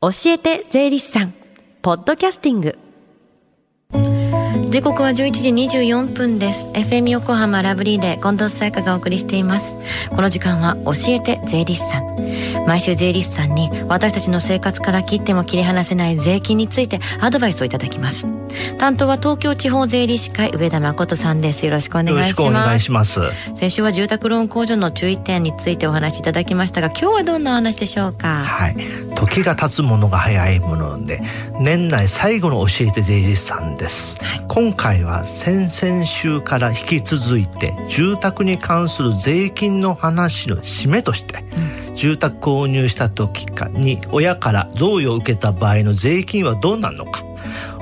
教えて税理士さん。ポッドキャスティング。時刻は11時24分です。FM 横浜ラブリーで近藤沙耶香がお送りしています。この時間は教えて税理士さん。毎週税理士さんに私たちの生活から切っても切り離せない税金についてアドバイスをいただきます。担当は東京地方税理士会上田誠さんです。よろしくお願いします。よろしくお願いします。先週は住宅ローン控除の注意点についてお話しいただきましたが今日はどんなお話でしょうか？はい。時が経つものが早いもので年内最後の教えて税理士さんです、はい、今回は先々週から引き続いて住宅に関する税金の話の締めとして、うん、住宅購入した時かに親から贈与を受けた場合の税金はどうなるのか。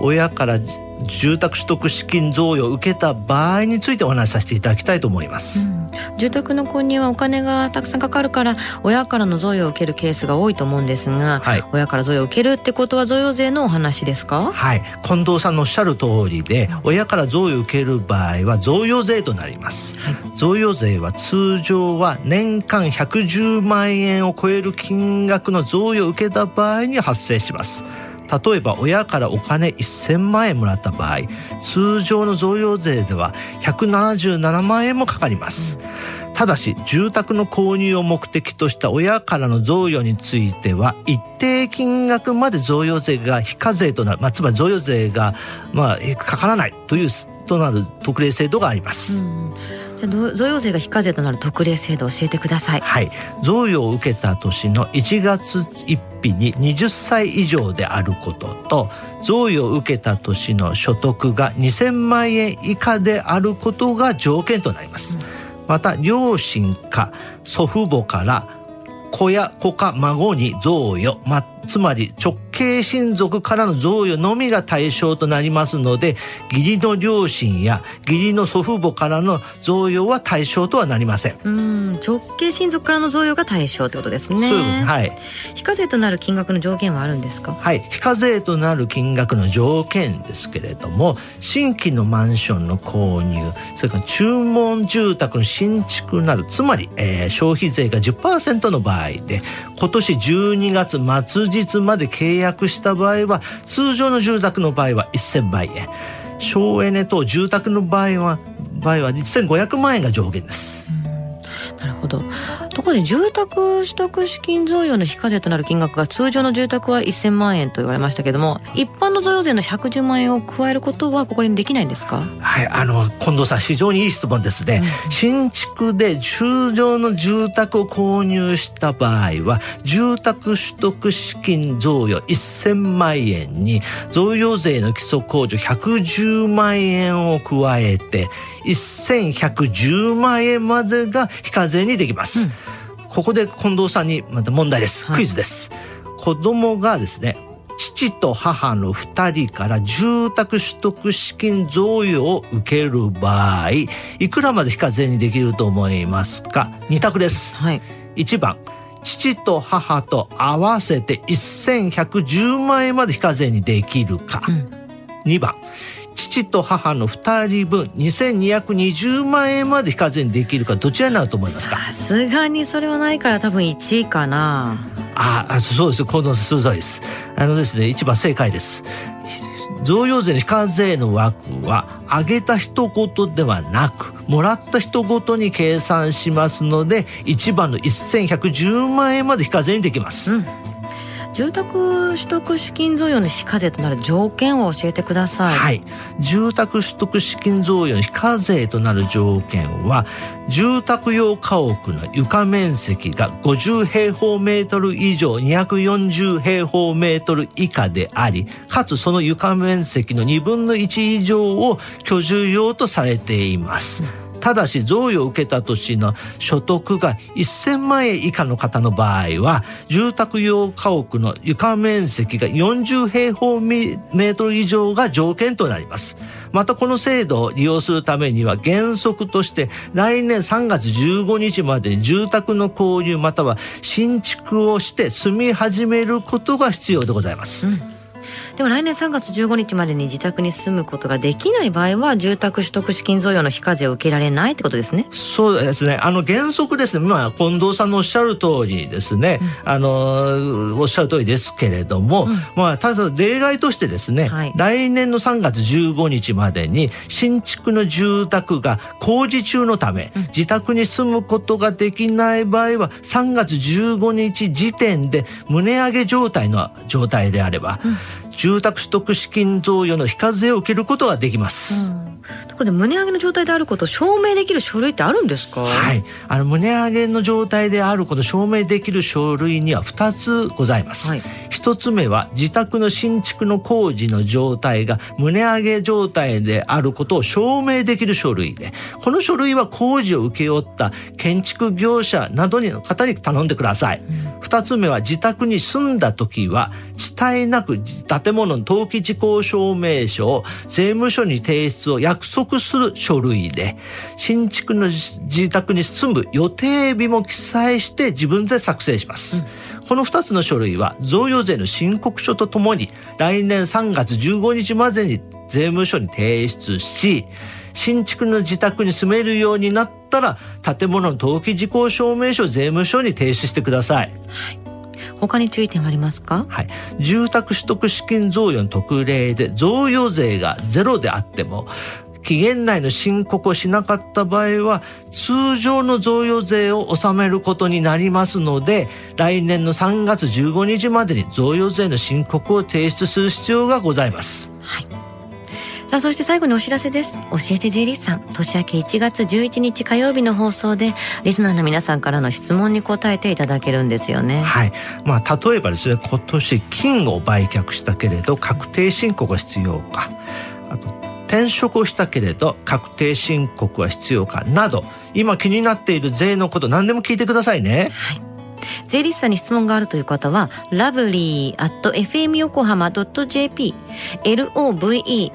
親から住宅取得資金贈与を受けた場合についてお話しさせていただきたいと思います、うん、住宅の購入はお金がたくさんかかるから親からの贈与を受けるケースが多いと思うんですが、はい、親から贈与を受けるってことは贈与税のお話ですか？はい。近藤さんのおっしゃる通りで親から贈与を受ける場合は贈与税となります、はい、贈与税は通常は年間110万円を超える金額の贈与を受けた場合に発生します例えば親からお金1000万円もらった場合通常の贈与税では177万円もかかります。ただし住宅の購入を目的とした親からの贈与については一定金額まで贈与税が非課税となる、まあ、つまり贈与税が、まあ、かからないというとなる特例制度があります。うん贈与税が非課税となる特例制度を教えてください。はい、贈与を受けた年の1月1日に20歳以上であることと贈与を受けた年の所得が2000万円以下であることが条件となります。うん、また両親か祖父母から子や子か孫に贈与、まつまり直系親族からの贈与のみが対象となりますので義理の両親や義理の祖父母からの贈与は対象とはなりません。うん直系親族からの贈与が対象ってことですね。そうです。はい。非課税となる金額の条件はあるんですか？はい。非課税となる金額の条件ですけれども新規のマンションの購入それから注文住宅の新築なるつまり、えー、消費税が10%の場合で今年12月末日まで契約した場合は通常の住宅の場合は1000万円。省エネと住宅の場合は場合は1500万円が上限です。なるほど。ところで住宅取得資金贈与の非課税となる金額が通常の住宅は1000万円と言われましたけども一般の贈与税の110万円を加えることはここにできないんですか？はいあの近藤さん非常にいい質問ですね、うん、新築で通常の住宅を購入した場合は住宅取得資金贈与1000万円に贈与税の基礎控除110万円を加えて1110万円までが非課税にできます、うん、ここで近藤さんにまた問題です、はい、クイズです。子供がですね父と母の2人から住宅取得資金贈与を受ける場合いくらまで非課税にできると思いますか？2択です、はい、1番父と母と合わせて1110万円まで非課税にできるか、うん、2番父と母の2人分2220万円まで非課税にできるかどちらになると思いますか？さすがにそれはないから多分1位かな。ああそうです。近藤さん鋭いです。あのですね一番正解です。贈与税の非課税の枠は上げた人ごとではなくもらった人ごとに計算しますので1番の1110万円まで非課税にできます、うん住宅取得資金贈与の非課税となる条件を教えてください。はい。住宅取得資金贈与の非課税となる条件は、住宅用家屋の床面積が50平方メートル以上240平方メートル以下であり、かつその床面積の2分の1以上を居住用とされています。うんただし贈与を受けた年の所得が1000万円以下の方の場合は住宅用家屋の床面積が40平方メートル以上が条件となります。またこの制度を利用するためには原則として来年3月15日までに住宅の購入または新築をして住み始めることが必要でございます。うんでも来年3月15日までに自宅に住むことができない場合は住宅取得資金贈与の非課税を受けられないってことですね。そうですね。あの原則ですね。まあ近藤さんのおっしゃる通りですね、うん、あのおっしゃる通りですけれども、うん、まあただ例外としてですね、はい、来年の3月15日までに新築の住宅が工事中のため、うん、自宅に住むことができない場合は3月15日時点で棟上げ状態の状態であれば、住宅取得資金贈与の非課税を受けることができます。うんところで胸上げの状態であることを証明できる書類ってあるんですか？はい。あの胸上げの状態であることを証明できる書類には2つございます、はい、1つ目は自宅の新築の工事の状態が胸上げ状態であることを証明できる書類でこの書類は工事を請け負った建築業者などの方に頼んでください、うん、2つ目は自宅に住んだ時は遅滞なく建物の登記事項証明書を税務署に提出を約束する書類で新築の自宅に住む予定日も記載して自分で作成します、うん、この2つの書類は贈与税の申告書とともに来年3月15日までに税務署に提出し新築の自宅に住めるようになったら建物の登記事項証明書を税務署に提出してください。はい他に注意点はありますか？はい。住宅取得資金贈与の特例で贈与税がゼロであっても、期限内の申告をしなかった場合は通常の贈与税を納めることになりますので来年の3月15日までに贈与税の申告を提出する必要がございます。はいさあ、そして最後にお知らせです。教えて税理士さん。年明け1月11日火曜日の放送で、リスナーの皆さんからの質問に答えていただけるんですよね。はい。まあ、例えばですね、今年金を売却したけれど、確定申告が必要か。転職をしたけれど確定申告は必要かなど今気になっている税のこと何でも聞いてくださいね。はい税理士さんに質問があるという方は、ラブリー at fm 横浜 .jp、lovely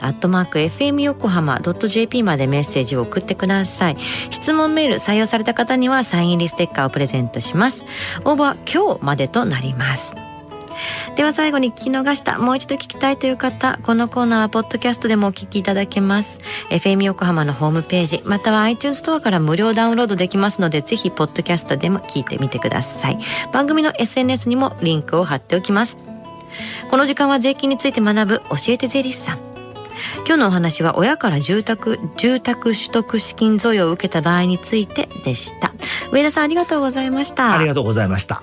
アットマーク fm 横浜 .jp までメッセージを送ってください。質問メール採用された方にはサイン入りステッカーをプレゼントします。応募は今日までとなります。では最後に聞き逃した、もう一度聞きたいという方、このコーナーはポッドキャストでもお聞きいただけます。FM 横浜のホームページ、または iTunes ストアから無料ダウンロードできますので、ぜひポッドキャストでも聞いてみてください。番組の SNS にもリンクを貼っておきます。この時間は税金について学ぶ教えて税理士さん。今日のお話は親から住宅、住宅取得資金贈与を受けた場合についてでした。上田さんありがとうございました。ありがとうございました。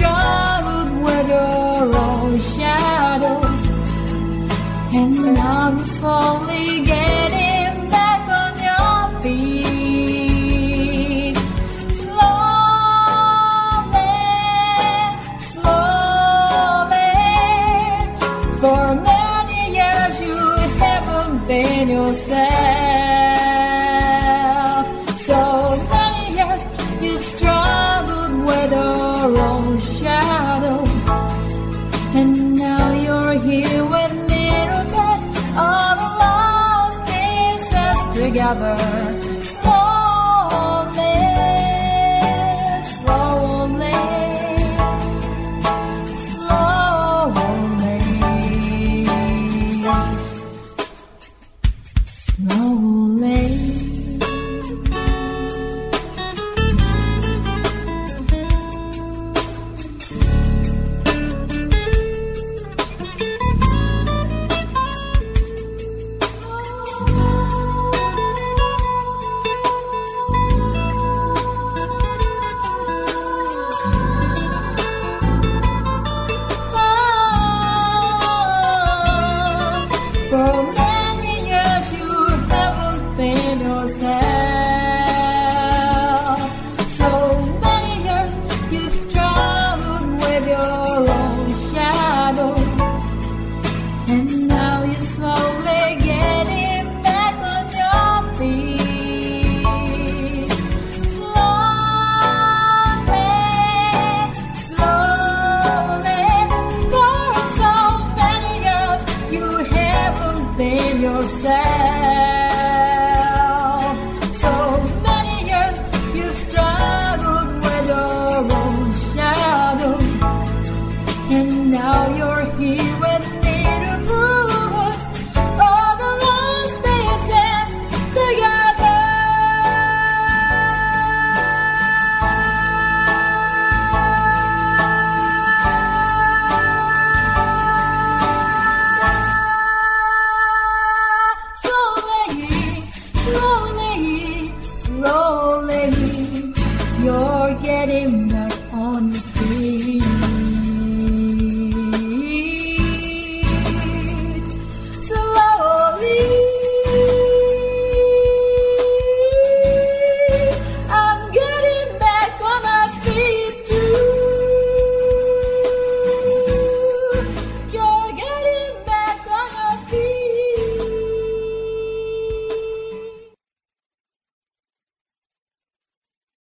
struggled weather or shadow, and now you slowly. another. yourself.